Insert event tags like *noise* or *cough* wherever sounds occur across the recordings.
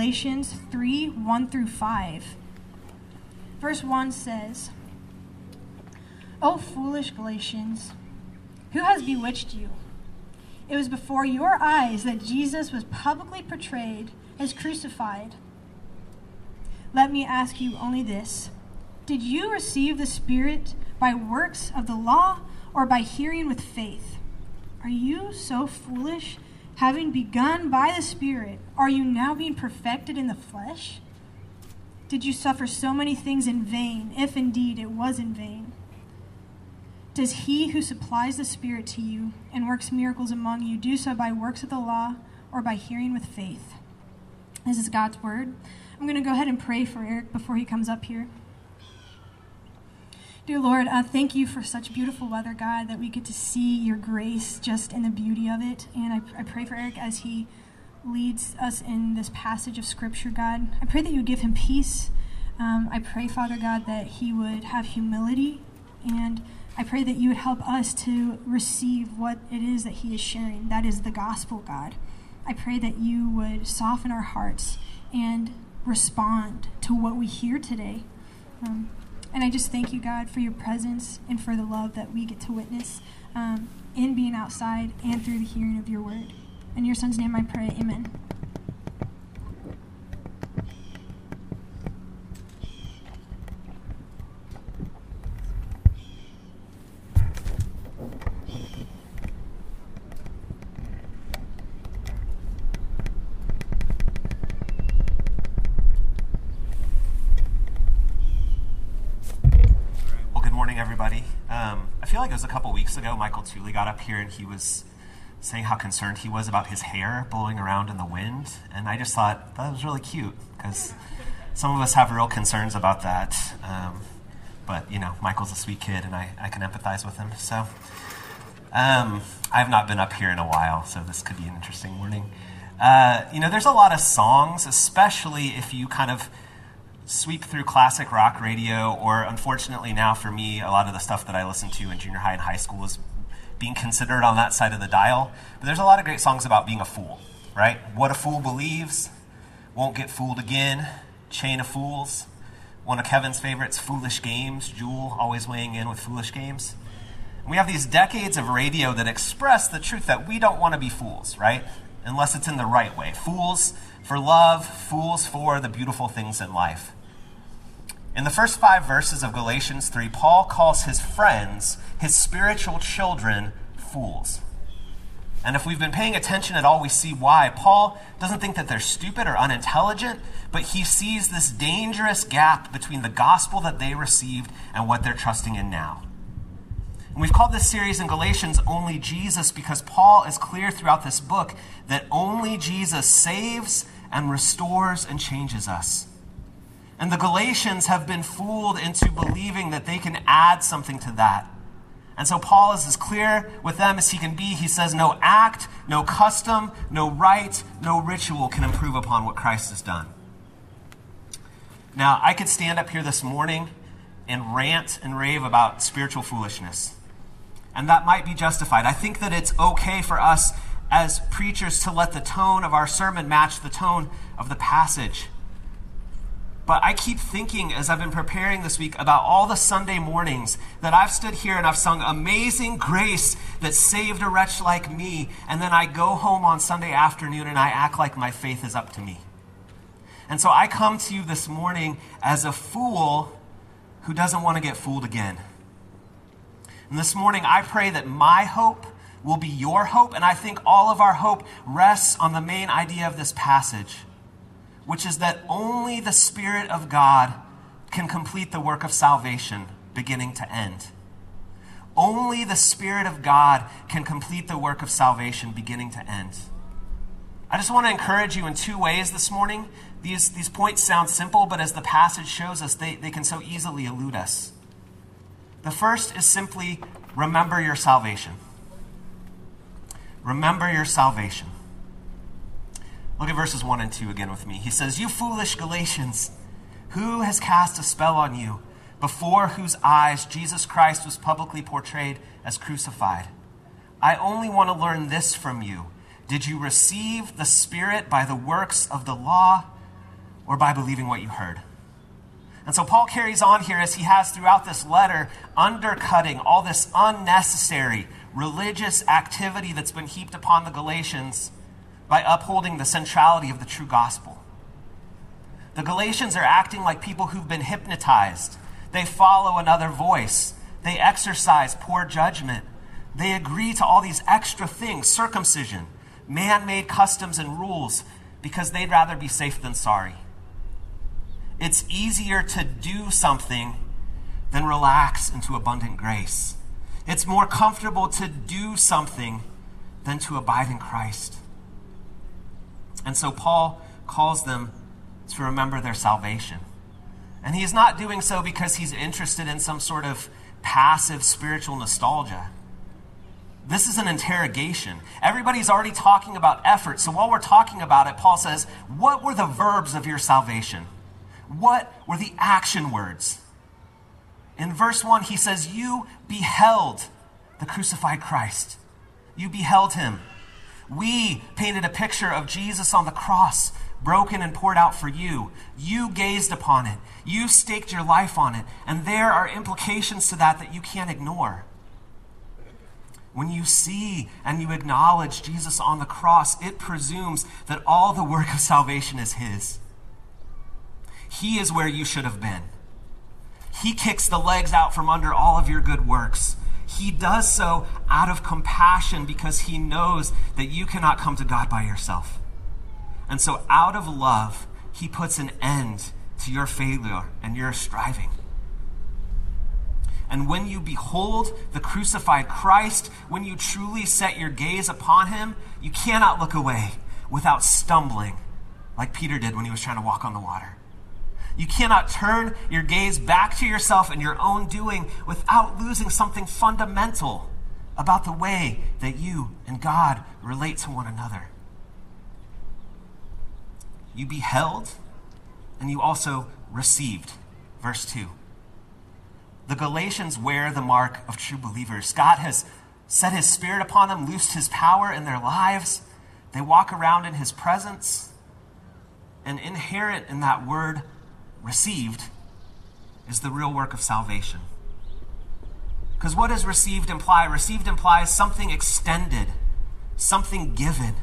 Galatians 3 1 through 5. Verse 1 says, O foolish Galatians, who has bewitched you? It was before your eyes that Jesus was publicly portrayed as crucified. Let me ask you only this Did you receive the Spirit by works of the law or by hearing with faith? Are you so foolish? Having begun by the Spirit, are you now being perfected in the flesh? Did you suffer so many things in vain, if indeed it was in vain? Does he who supplies the Spirit to you and works miracles among you do so by works of the law or by hearing with faith? This is God's word. I'm going to go ahead and pray for Eric before he comes up here. Dear Lord, uh, thank you for such beautiful weather, God, that we get to see your grace just in the beauty of it. And I, I pray for Eric as he leads us in this passage of Scripture, God. I pray that you give him peace. Um, I pray, Father God, that he would have humility. And I pray that you would help us to receive what it is that he is sharing. That is the gospel, God. I pray that you would soften our hearts and respond to what we hear today. Um, and I just thank you, God, for your presence and for the love that we get to witness um, in being outside and through the hearing of your word. In your son's name I pray, amen. Feel like it was a couple weeks ago, Michael Tooley got up here and he was saying how concerned he was about his hair blowing around in the wind. And I just thought that was really cute because some of us have real concerns about that. Um, but, you know, Michael's a sweet kid and I, I can empathize with him. So um, I have not been up here in a while, so this could be an interesting morning. Uh, you know, there's a lot of songs, especially if you kind of sweep through classic rock radio, or unfortunately now for me, a lot of the stuff that I listened to in junior high and high school is being considered on that side of the dial. But there's a lot of great songs about being a fool, right? What a fool believes, won't get fooled again, Chain of Fools. One of Kevin's favorites, Foolish Games, Jewel always weighing in with Foolish Games. We have these decades of radio that express the truth that we don't want to be fools, right? Unless it's in the right way. Fools for love, fools for the beautiful things in life. In the first five verses of Galatians 3, Paul calls his friends, his spiritual children, fools. And if we've been paying attention at all, we see why. Paul doesn't think that they're stupid or unintelligent, but he sees this dangerous gap between the gospel that they received and what they're trusting in now. And we've called this series in Galatians Only Jesus because Paul is clear throughout this book that only Jesus saves and restores and changes us. And the Galatians have been fooled into believing that they can add something to that. And so Paul is as clear with them as he can be. He says, No act, no custom, no rite, no ritual can improve upon what Christ has done. Now, I could stand up here this morning and rant and rave about spiritual foolishness. And that might be justified. I think that it's okay for us as preachers to let the tone of our sermon match the tone of the passage. But I keep thinking as I've been preparing this week about all the Sunday mornings that I've stood here and I've sung Amazing Grace that saved a wretch like me. And then I go home on Sunday afternoon and I act like my faith is up to me. And so I come to you this morning as a fool who doesn't want to get fooled again. And this morning I pray that my hope will be your hope. And I think all of our hope rests on the main idea of this passage which is that only the Spirit of God can complete the work of salvation beginning to end. Only the Spirit of God can complete the work of salvation beginning to end. I just want to encourage you in two ways this morning. These, these points sound simple, but as the passage shows us, they, they can so easily elude us. The first is simply remember your salvation. Remember your salvation. Look at verses 1 and 2 again with me. He says, You foolish Galatians, who has cast a spell on you, before whose eyes Jesus Christ was publicly portrayed as crucified? I only want to learn this from you. Did you receive the Spirit by the works of the law or by believing what you heard? And so Paul carries on here as he has throughout this letter, undercutting all this unnecessary religious activity that's been heaped upon the Galatians by upholding the centrality of the true gospel. The Galatians are acting like people who've been hypnotized. They follow another voice. They exercise poor judgment. They agree to all these extra things circumcision, man made customs and rules because they'd rather be safe than sorry. It's easier to do something than relax into abundant grace. It's more comfortable to do something than to abide in Christ. And so Paul calls them to remember their salvation. And he's not doing so because he's interested in some sort of passive spiritual nostalgia. This is an interrogation. Everybody's already talking about effort. So while we're talking about it, Paul says, What were the verbs of your salvation? What were the action words? In verse 1, he says, You beheld the crucified Christ. You beheld him. We painted a picture of Jesus on the cross, broken and poured out for you. You gazed upon it. You staked your life on it. And there are implications to that that you can't ignore. When you see and you acknowledge Jesus on the cross, it presumes that all the work of salvation is His. He is where you should have been. He kicks the legs out from under all of your good works. He does so out of compassion because he knows that you cannot come to God by yourself. And so, out of love, he puts an end to your failure and your striving. And when you behold the crucified Christ, when you truly set your gaze upon him, you cannot look away without stumbling, like Peter did when he was trying to walk on the water. You cannot turn your gaze back to yourself and your own doing without losing something fundamental about the way that you and God relate to one another. You beheld and you also received. Verse 2. The Galatians wear the mark of true believers. God has set his spirit upon them, loosed his power in their lives. They walk around in his presence. And inherent in that word received is the real work of salvation. Because what does received imply? Received implies something extended, something given.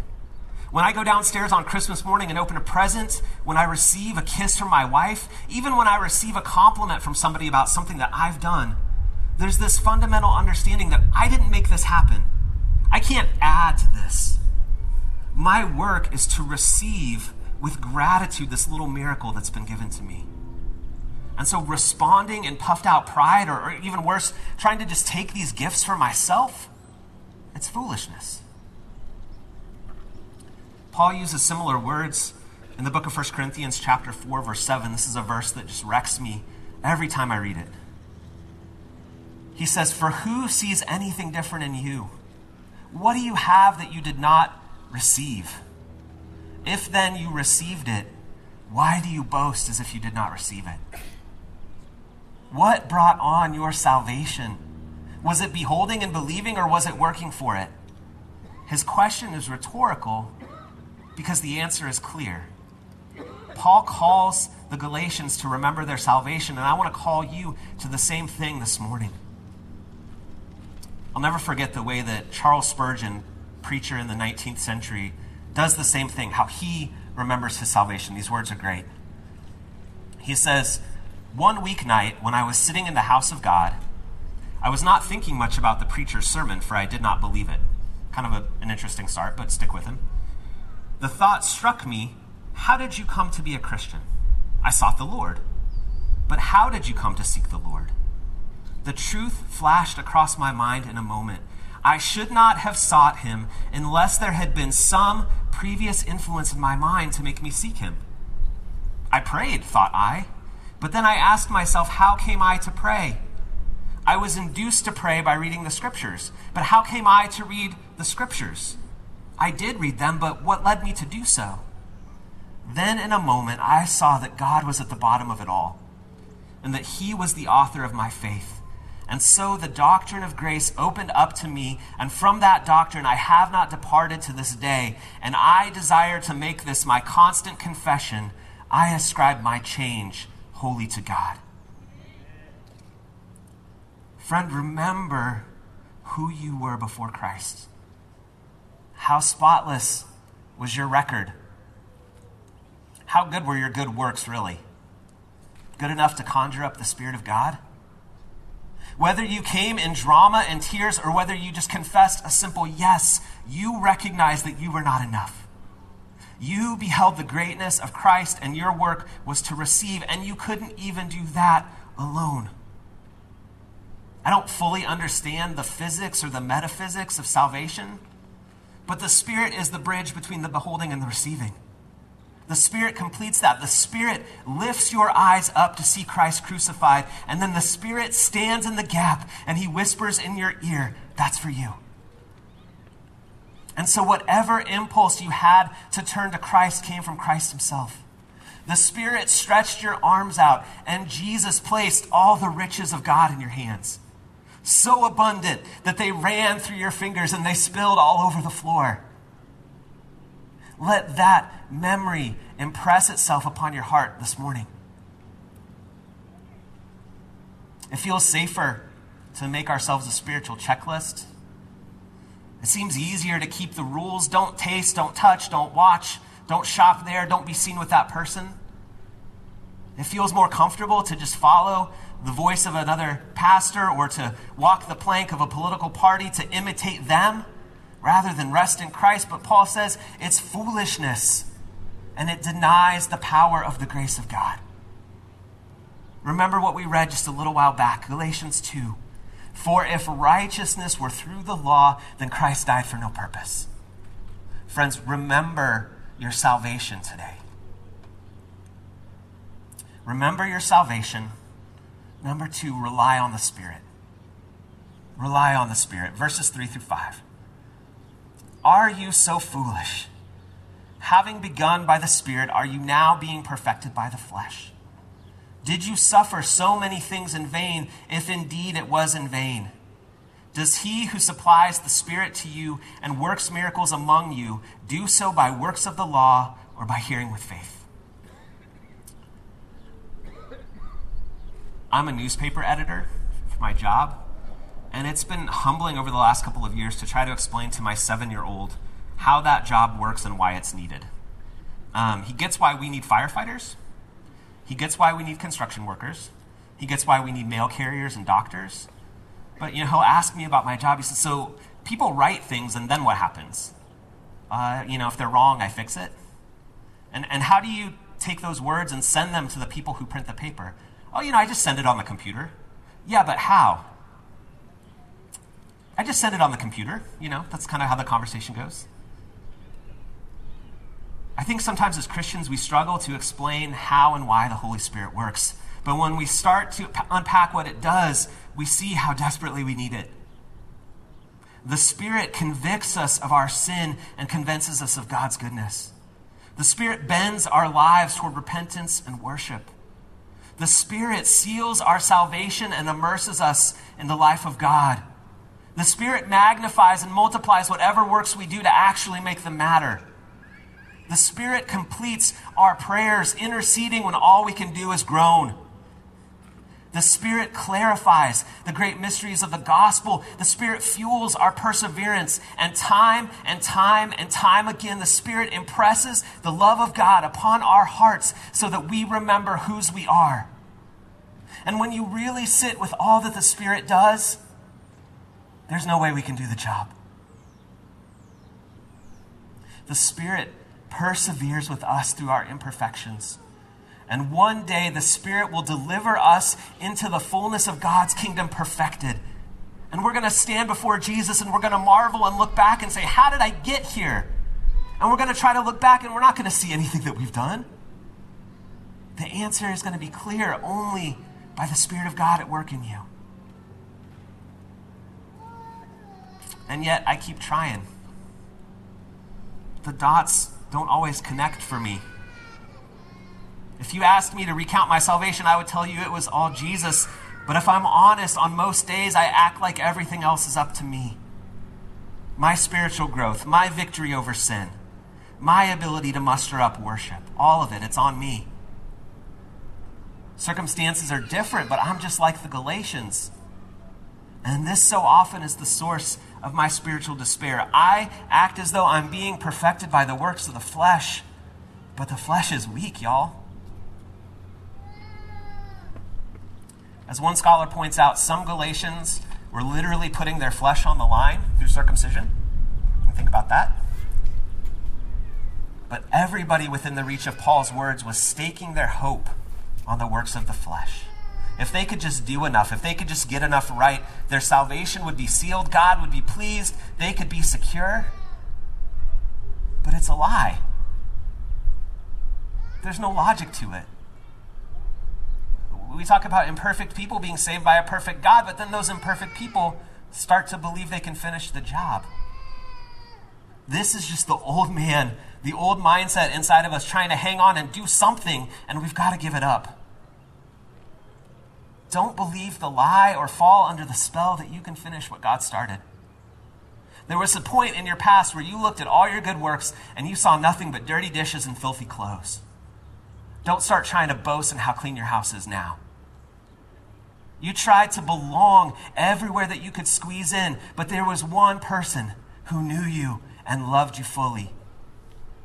When I go downstairs on Christmas morning and open a present, when I receive a kiss from my wife, even when I receive a compliment from somebody about something that I've done, there's this fundamental understanding that I didn't make this happen. I can't add to this. My work is to receive with gratitude this little miracle that's been given to me. And so responding in puffed out pride, or, or, even worse, trying to just take these gifts for myself, it's foolishness. Paul uses similar words in the book of 1 Corinthians chapter 4, verse 7. This is a verse that just wrecks me every time I read it. He says, For who sees anything different in you? What do you have that you did not receive? If then you received it, why do you boast as if you did not receive it? What brought on your salvation? Was it beholding and believing, or was it working for it? His question is rhetorical because the answer is clear. Paul calls the Galatians to remember their salvation, and I want to call you to the same thing this morning. I'll never forget the way that Charles Spurgeon, preacher in the 19th century, does the same thing, how he remembers his salvation. These words are great. He says, One weeknight, when I was sitting in the house of God, I was not thinking much about the preacher's sermon, for I did not believe it. Kind of a, an interesting start, but stick with him. The thought struck me How did you come to be a Christian? I sought the Lord. But how did you come to seek the Lord? The truth flashed across my mind in a moment. I should not have sought him unless there had been some previous influence in my mind to make me seek him. I prayed, thought I, but then I asked myself, how came I to pray? I was induced to pray by reading the scriptures, but how came I to read the scriptures? I did read them, but what led me to do so? Then, in a moment, I saw that God was at the bottom of it all, and that He was the author of my faith. And so the doctrine of grace opened up to me, and from that doctrine I have not departed to this day. And I desire to make this my constant confession I ascribe my change wholly to God. Friend, remember who you were before Christ. How spotless was your record? How good were your good works, really? Good enough to conjure up the Spirit of God? Whether you came in drama and tears or whether you just confessed a simple yes, you recognized that you were not enough. You beheld the greatness of Christ and your work was to receive, and you couldn't even do that alone. I don't fully understand the physics or the metaphysics of salvation, but the Spirit is the bridge between the beholding and the receiving. The Spirit completes that. The Spirit lifts your eyes up to see Christ crucified, and then the Spirit stands in the gap and He whispers in your ear, That's for you. And so, whatever impulse you had to turn to Christ came from Christ Himself. The Spirit stretched your arms out, and Jesus placed all the riches of God in your hands. So abundant that they ran through your fingers and they spilled all over the floor. Let that memory impress itself upon your heart this morning. It feels safer to make ourselves a spiritual checklist. It seems easier to keep the rules don't taste, don't touch, don't watch, don't shop there, don't be seen with that person. It feels more comfortable to just follow the voice of another pastor or to walk the plank of a political party to imitate them rather than rest in Christ. But Paul says it's foolishness and it denies the power of the grace of God. Remember what we read just a little while back, Galatians 2. For if righteousness were through the law, then Christ died for no purpose. Friends, remember your salvation today. Remember your salvation. Number two, rely on the Spirit. Rely on the Spirit. Verses 3 through 5. Are you so foolish? Having begun by the Spirit, are you now being perfected by the flesh? Did you suffer so many things in vain, if indeed it was in vain? Does he who supplies the Spirit to you and works miracles among you do so by works of the law or by hearing with faith? I'm a newspaper editor for my job. And it's been humbling over the last couple of years to try to explain to my seven year old how that job works and why it's needed. Um, he gets why we need firefighters, he gets why we need construction workers, he gets why we need mail carriers and doctors. But you know, he'll ask me about my job. He says, "So people write things, and then what happens? Uh, you know, if they're wrong, I fix it. And and how do you take those words and send them to the people who print the paper? Oh, you know, I just send it on the computer. Yeah, but how? I just send it on the computer. You know, that's kind of how the conversation goes. I think sometimes as Christians, we struggle to explain how and why the Holy Spirit works. But when we start to unpack what it does, we see how *laughs* desperately we need it. The Spirit convicts us of our sin and convinces us of God's goodness. The Spirit bends our lives toward repentance and worship. The Spirit seals our salvation and immerses us in the life of God. The Spirit magnifies and multiplies whatever works we do to actually make them matter. The Spirit completes our prayers, interceding when all we can do is groan. The Spirit clarifies the great mysteries of the gospel. The Spirit fuels our perseverance. And time and time and time again, the Spirit impresses the love of God upon our hearts so that we remember whose we are. And when you really sit with all that the Spirit does, there's no way we can do the job. The Spirit perseveres with us through our imperfections. And one day the Spirit will deliver us into the fullness of God's kingdom perfected. And we're going to stand before Jesus and we're going to marvel and look back and say, How did I get here? And we're going to try to look back and we're not going to see anything that we've done. The answer is going to be clear only by the Spirit of God at work in you. And yet I keep trying. The dots don't always connect for me. If you asked me to recount my salvation, I would tell you it was all Jesus. But if I'm honest, on most days I act like everything else is up to me. My spiritual growth, my victory over sin, my ability to muster up worship, all of it, it's on me. Circumstances are different, but I'm just like the Galatians. And this so often is the source of my spiritual despair. I act as though I'm being perfected by the works of the flesh, but the flesh is weak, y'all. As one scholar points out, some Galatians were literally putting their flesh on the line through circumcision. Think about that. But everybody within the reach of Paul's words was staking their hope on the works of the flesh. If they could just do enough, if they could just get enough right, their salvation would be sealed, God would be pleased, they could be secure. But it's a lie. There's no logic to it. We talk about imperfect people being saved by a perfect God, but then those imperfect people start to believe they can finish the job. This is just the old man, the old mindset inside of us trying to hang on and do something, and we've got to give it up. Don't believe the lie or fall under the spell that you can finish what God started. There was a point in your past where you looked at all your good works and you saw nothing but dirty dishes and filthy clothes. Don't start trying to boast in how clean your house is now. You tried to belong everywhere that you could squeeze in, but there was one person who knew you and loved you fully.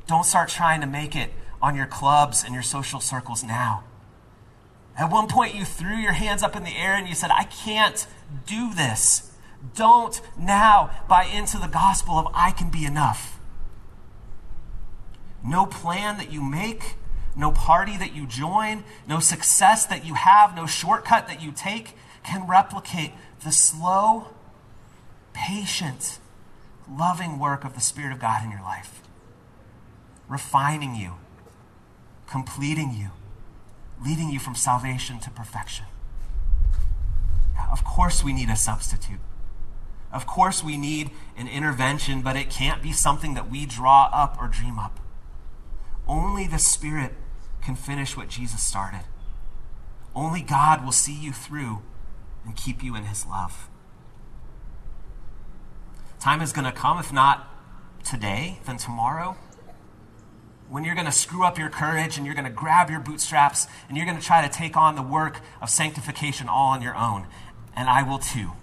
Don't start trying to make it on your clubs and your social circles now. At one point, you threw your hands up in the air and you said, I can't do this. Don't now buy into the gospel of I can be enough. No plan that you make, no party that you join, no success that you have, no shortcut that you take can replicate the slow, patient, loving work of the Spirit of God in your life, refining you, completing you leading you from salvation to perfection. Of course, we need a substitute. Of course, we need an intervention, but it can't be something that we draw up or dream up. Only the Spirit can finish what Jesus started. Only God will see you through and keep you in His love. Time is going to come, if not today, then tomorrow, when you're going to screw up your courage and you're going to grab your bootstraps and you're going to try to take on the work of sanctification all on your own. And I will too.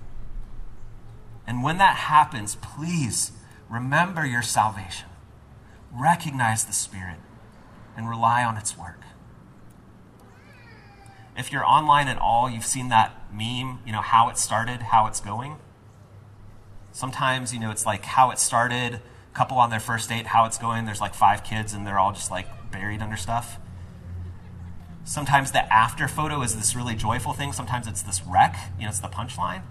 And when that happens, please remember your salvation, recognize the Spirit, and rely on its work. If you're online at all, you've seen that meme, you know, how it started, how it's going. Sometimes, you know, it's like how it started couple on their first date, how it's going. There's like five kids, and they're all just like buried under stuff. Sometimes the after photo is this really joyful thing. Sometimes it's this wreck. You know, it's the punchline.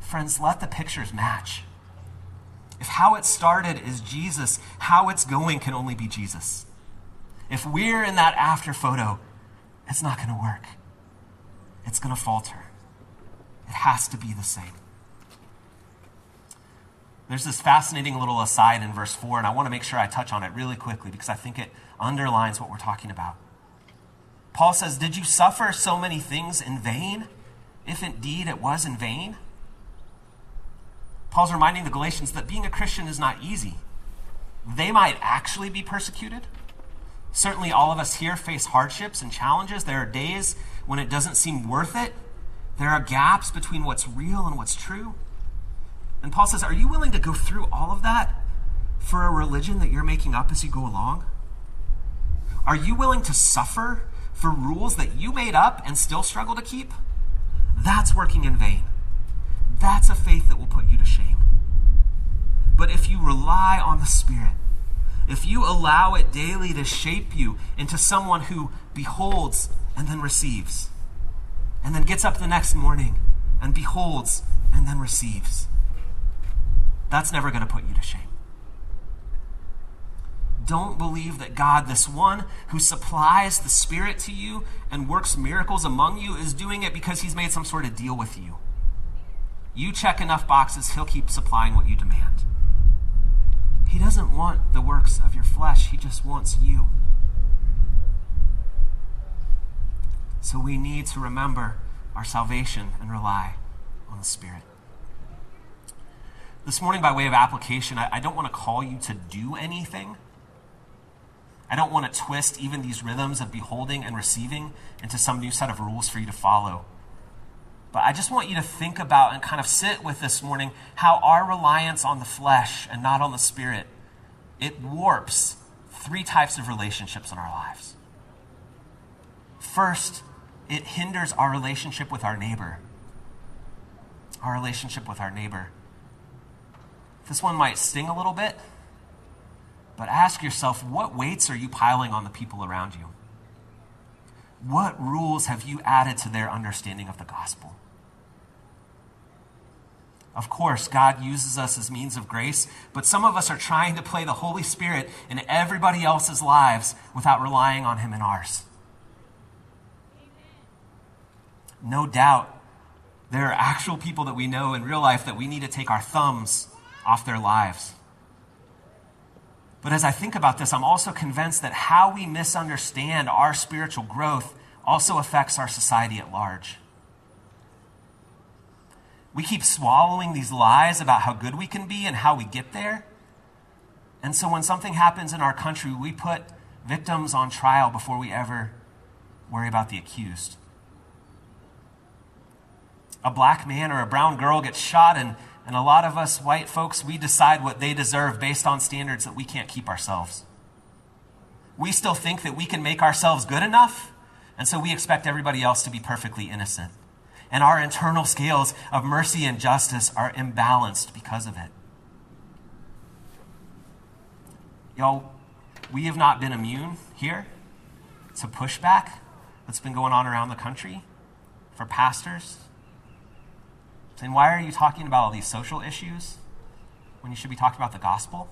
Friends, let the pictures match. If how it started is Jesus, how it's going can only be Jesus. If we're in that after photo, it's not going to work. It's going to falter. It has to be the same. There's this fascinating little aside in verse 4, and I want to make sure I touch on it really quickly because I think it underlines what we're talking about. Paul says, Did you suffer so many things in vain, if indeed it was in vain? Paul's reminding the Galatians that being a Christian is not easy. They might actually be persecuted. Certainly, all of us here face hardships and challenges. There are days when it doesn't seem worth it. There are gaps between what's real and what's true. And Paul says, Are you willing to go through all of that for a religion that you're making up as you go along? Are you willing to suffer for rules that you made up and still struggle to keep? That's working in vain. That's a faith that will put you to shame. But if you rely on the Spirit, if you allow it daily to shape you into someone who beholds and then receives, and then gets up the next morning and beholds and then receives, that's never going to put you to shame. Don't believe that God, this one who supplies the Spirit to you and works miracles among you, is doing it because he's made some sort of deal with you. You check enough boxes, he'll keep supplying what you demand. He doesn't want the works of your flesh, he just wants you. So we need to remember our salvation and rely on the Spirit. This morning, by way of application, I, I don't want to call you to do anything. I don't want to twist even these rhythms of beholding and receiving into some new set of rules for you to follow. But I just want you to think about and kind of sit with this morning how our reliance on the flesh and not on the spirit it warps three types of relationships in our lives. First, it hinders our relationship with our neighbor. Our relationship with our neighbor. This one might sting a little bit, but ask yourself what weights are you piling on the people around you? What rules have you added to their understanding of the gospel? Of course, God uses us as means of grace, but some of us are trying to play the Holy Spirit in everybody else's lives without relying on Him in ours. No doubt, there are actual people that we know in real life that we need to take our thumbs off their lives. But as I think about this, I'm also convinced that how we misunderstand our spiritual growth also affects our society at large. We keep swallowing these lies about how good we can be and how we get there. And so when something happens in our country, we put victims on trial before we ever worry about the accused. A black man or a brown girl gets shot, and, and a lot of us white folks, we decide what they deserve based on standards that we can't keep ourselves. We still think that we can make ourselves good enough, and so we expect everybody else to be perfectly innocent and our internal scales of mercy and justice are imbalanced because of it. Y'all, we have not been immune here to pushback that's been going on around the country for pastors. Saying, why are you talking about all these social issues when you should be talking about the gospel?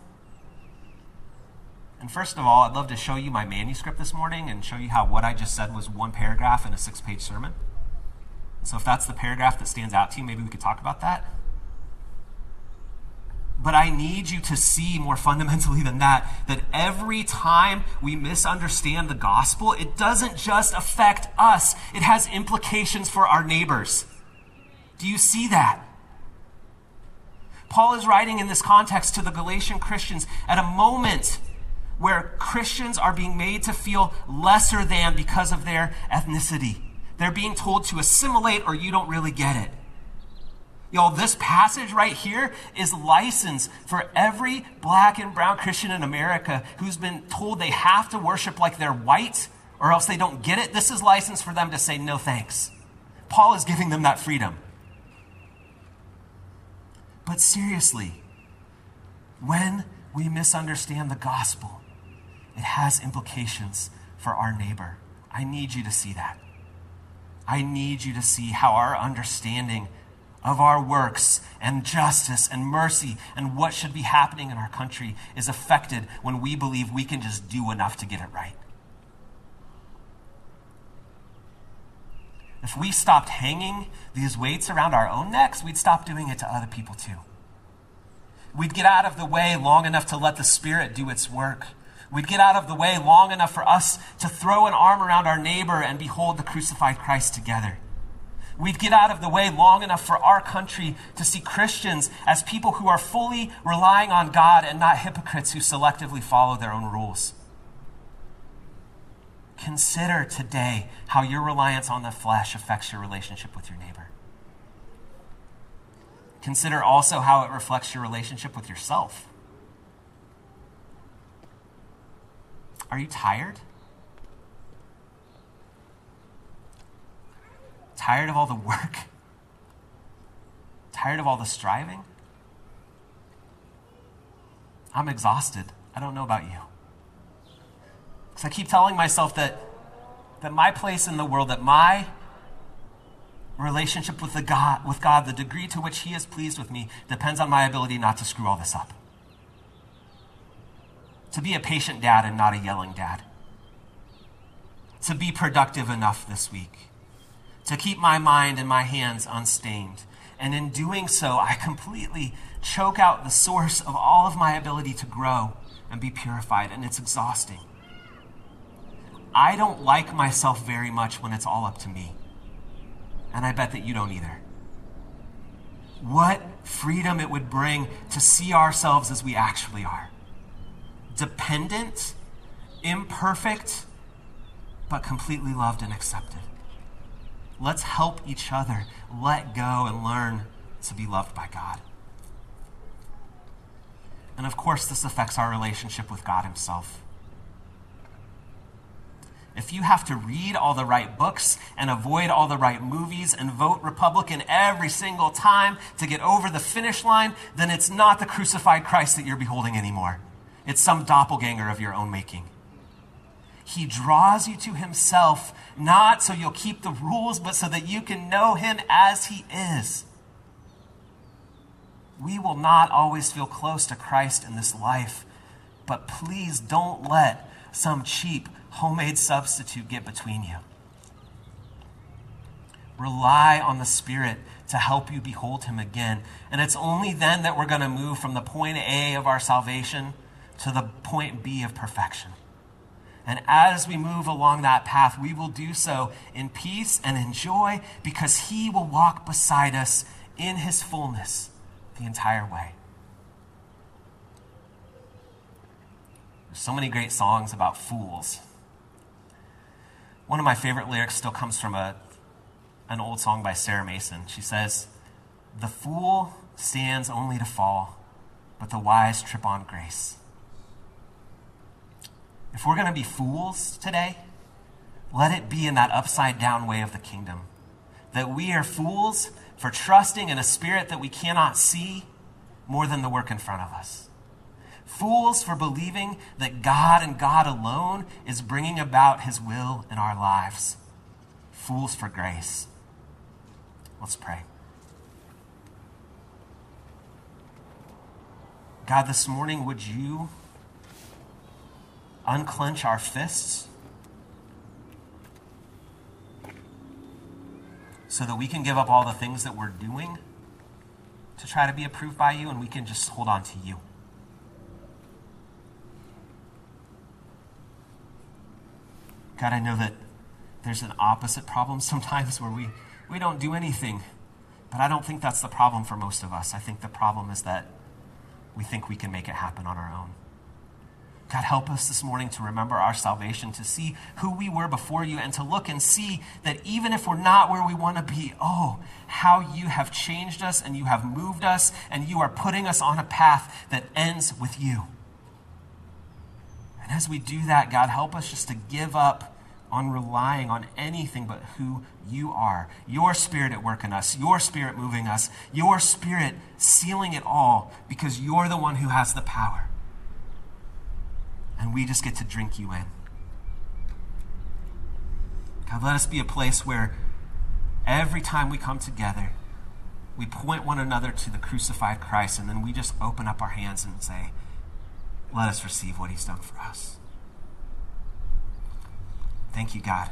And first of all, I'd love to show you my manuscript this morning and show you how what I just said was one paragraph in a six page sermon. So if that's the paragraph that stands out to you, maybe we could talk about that. But I need you to see more fundamentally than that that every time we misunderstand the gospel, it doesn't just affect us, it has implications for our neighbors. Do you see that? Paul is writing in this context to the Galatian Christians at a moment where Christians are being made to feel lesser than because of their ethnicity. They're being told to assimilate or you don't really get it. Y'all, this passage right here is license for every black and brown Christian in America who's been told they have to worship like they're white or else they don't get it. This is license for them to say no thanks. Paul is giving them that freedom. But seriously, when we misunderstand the gospel, it has implications for our neighbor. I need you to see that. I need you to see how our understanding of our works and justice and mercy and what should be happening in our country is affected when we believe we can just do enough to get it right. If we stopped hanging these weights around our own necks, we'd stop doing it to other people too. We'd get out of the way long enough to let the Spirit do its work. We'd get out of the way long enough for us to throw an arm around our neighbor and behold the crucified Christ together. We'd get out of the way long enough for our country to see Christians as people who are fully relying on God and not hypocrites who selectively follow their own rules. Consider today how your reliance on the flesh affects your relationship with your neighbor. Consider also how it reflects your relationship with yourself. Are you tired? Tired of all the work? Tired of all the striving? I'm exhausted. I don't know about you. Because I keep telling myself that, that my place in the world, that my relationship with, the God, with God, the degree to which He is pleased with me, depends on my ability not to screw all this up to be a patient dad and not a yelling dad, to be productive enough this week, to keep my mind and my hands unstained. And in doing so, I completely choke out the source of all of my ability to grow and be purified, and it's exhausting. I don't like myself very much when it's all up to me. And I bet that you don't either. What freedom it would bring to see ourselves as we actually are dependent imperfect, but completely loved and accepted. Let's help each other let go and learn to be loved by God. And of course, this affects our relationship with God Himself. If you have to read all the right books and avoid all the right movies and vote Republican every single time to get over the finish line, then it's not the crucified Christ that you're beholding anymore. It's some doppelganger of your own making. He draws you to Himself, not so you'll keep the rules, but so that you can know Him as He is we will not always feel close to Christ in this life. But please don't let some cheap homemade substitute get between you. Rely on the Spirit to help you behold Him again. And it's only then that we're going to move from the point A of our salvation to the point B of perfection. And as we move along that path, we will do so in peace and in joy because He will walk beside us in His fullness the entire way. So many great songs about fools. One of my favorite lyrics still comes from a, an old song by Sarah Masen. She says, The fool stands only to fall, but the wise trip on grace. If we're going to be fools today, let it be in that upside down way of the kingdom. That we are fools for trusting in a spirit that we cannot see more than the work in front of us. Fools for believing that God and God alone is bringing about his will in our lives. Fools for grace. Let's pray. God, this morning, would you unclench our fists so that we can give up all the things that we're doing to try to be approved by you and we can just hold on to you. God, I know that there's an opposite problem *laughs* sometimes where we, we don't do anything, but I don't think that's the problem for most of us. I think the problem is that we think we can make it happen on our own. God, help us this morning to remember our salvation, to see who we were before you, and to look and see that even if we're not where we want to be, oh, how you have changed us and you have moved us, and you are putting us on a path that ends with you. And as we do that, God, help us just to give up on relying on anything but who you are. Your spirit at work in us, your spirit moving us, your spirit sealing it all because you're the one who has the power and we just get to drink you in. God, let us be a place where every time we come together, we point one another to the crucified Christ, and then we just open up our hands and say, Let us receive what he's done for us. Thank you, God.